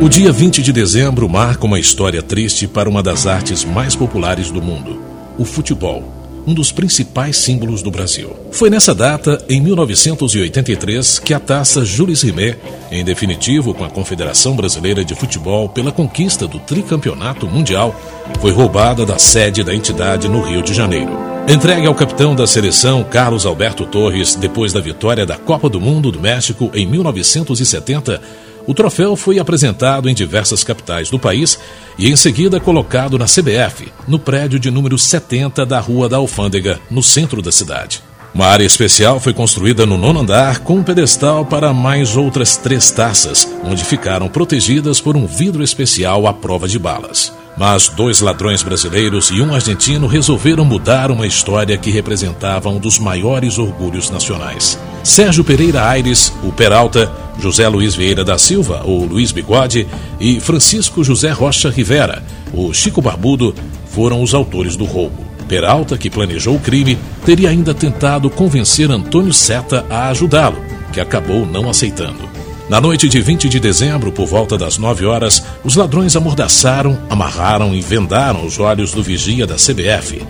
O dia 20 de dezembro marca uma história triste para uma das artes mais populares do mundo, o futebol, um dos principais símbolos do Brasil. Foi nessa data, em 1983, que a taça Jules Rimet, em definitivo com a Confederação Brasileira de Futebol pela conquista do tricampeonato mundial, foi roubada da sede da entidade no Rio de Janeiro. Entregue ao capitão da seleção Carlos Alberto Torres depois da vitória da Copa do Mundo do México em 1970, o troféu foi apresentado em diversas capitais do país e em seguida colocado na CBF, no prédio de número 70 da Rua da Alfândega, no centro da cidade. Uma área especial foi construída no nono andar com um pedestal para mais outras três taças, onde ficaram protegidas por um vidro especial à prova de balas. Mas dois ladrões brasileiros e um argentino resolveram mudar uma história que representava um dos maiores orgulhos nacionais. Sérgio Pereira Aires, o Peralta, José Luiz Vieira da Silva, o Luiz Bigode, e Francisco José Rocha Rivera, o Chico Barbudo, foram os autores do roubo. Peralta, que planejou o crime, teria ainda tentado convencer Antônio Seta a ajudá-lo, que acabou não aceitando. Na noite de 20 de dezembro, por volta das 9 horas, os ladrões amordaçaram, amarraram e vendaram os olhos do vigia da CBF.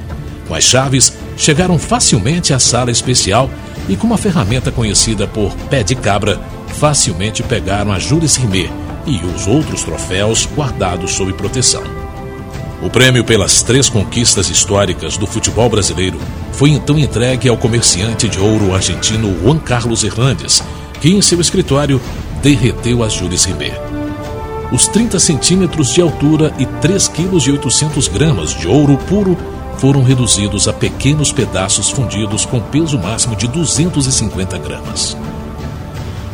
Com as chaves, chegaram facilmente à sala especial e, com uma ferramenta conhecida por pé de cabra, facilmente pegaram a Jules Rimet e os outros troféus guardados sob proteção. O prêmio pelas três conquistas históricas do futebol brasileiro foi então entregue ao comerciante de ouro argentino Juan Carlos Hernandes, que em seu escritório derreteu as Jules Rimet. Os 30 centímetros de altura e 3 quilos e 800 gramas de ouro puro foram reduzidos a pequenos pedaços fundidos com peso máximo de 250 gramas.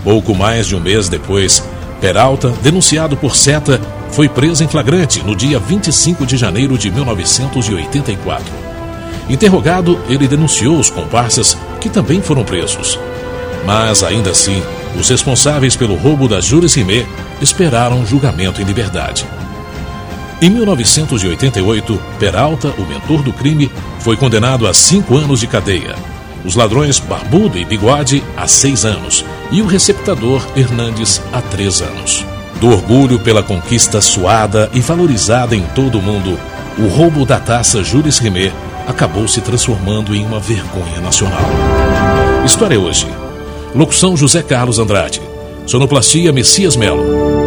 Pouco mais de um mês depois, Peralta, denunciado por Seta, foi preso em flagrante no dia 25 de janeiro de 1984. Interrogado, ele denunciou os comparsas, que também foram presos. Mas, ainda assim, os responsáveis pelo roubo da Jules Rimet esperaram julgamento em liberdade. Em 1988, Peralta, o mentor do crime, foi condenado a cinco anos de cadeia. Os ladrões Barbudo e Bigode a seis anos e o receptador Hernandes a três anos. Do orgulho pela conquista suada e valorizada em todo o mundo, o roubo da taça Jules Rimet acabou se transformando em uma vergonha nacional. História hoje. Locução José Carlos Andrade. Sonoplastia Messias Melo.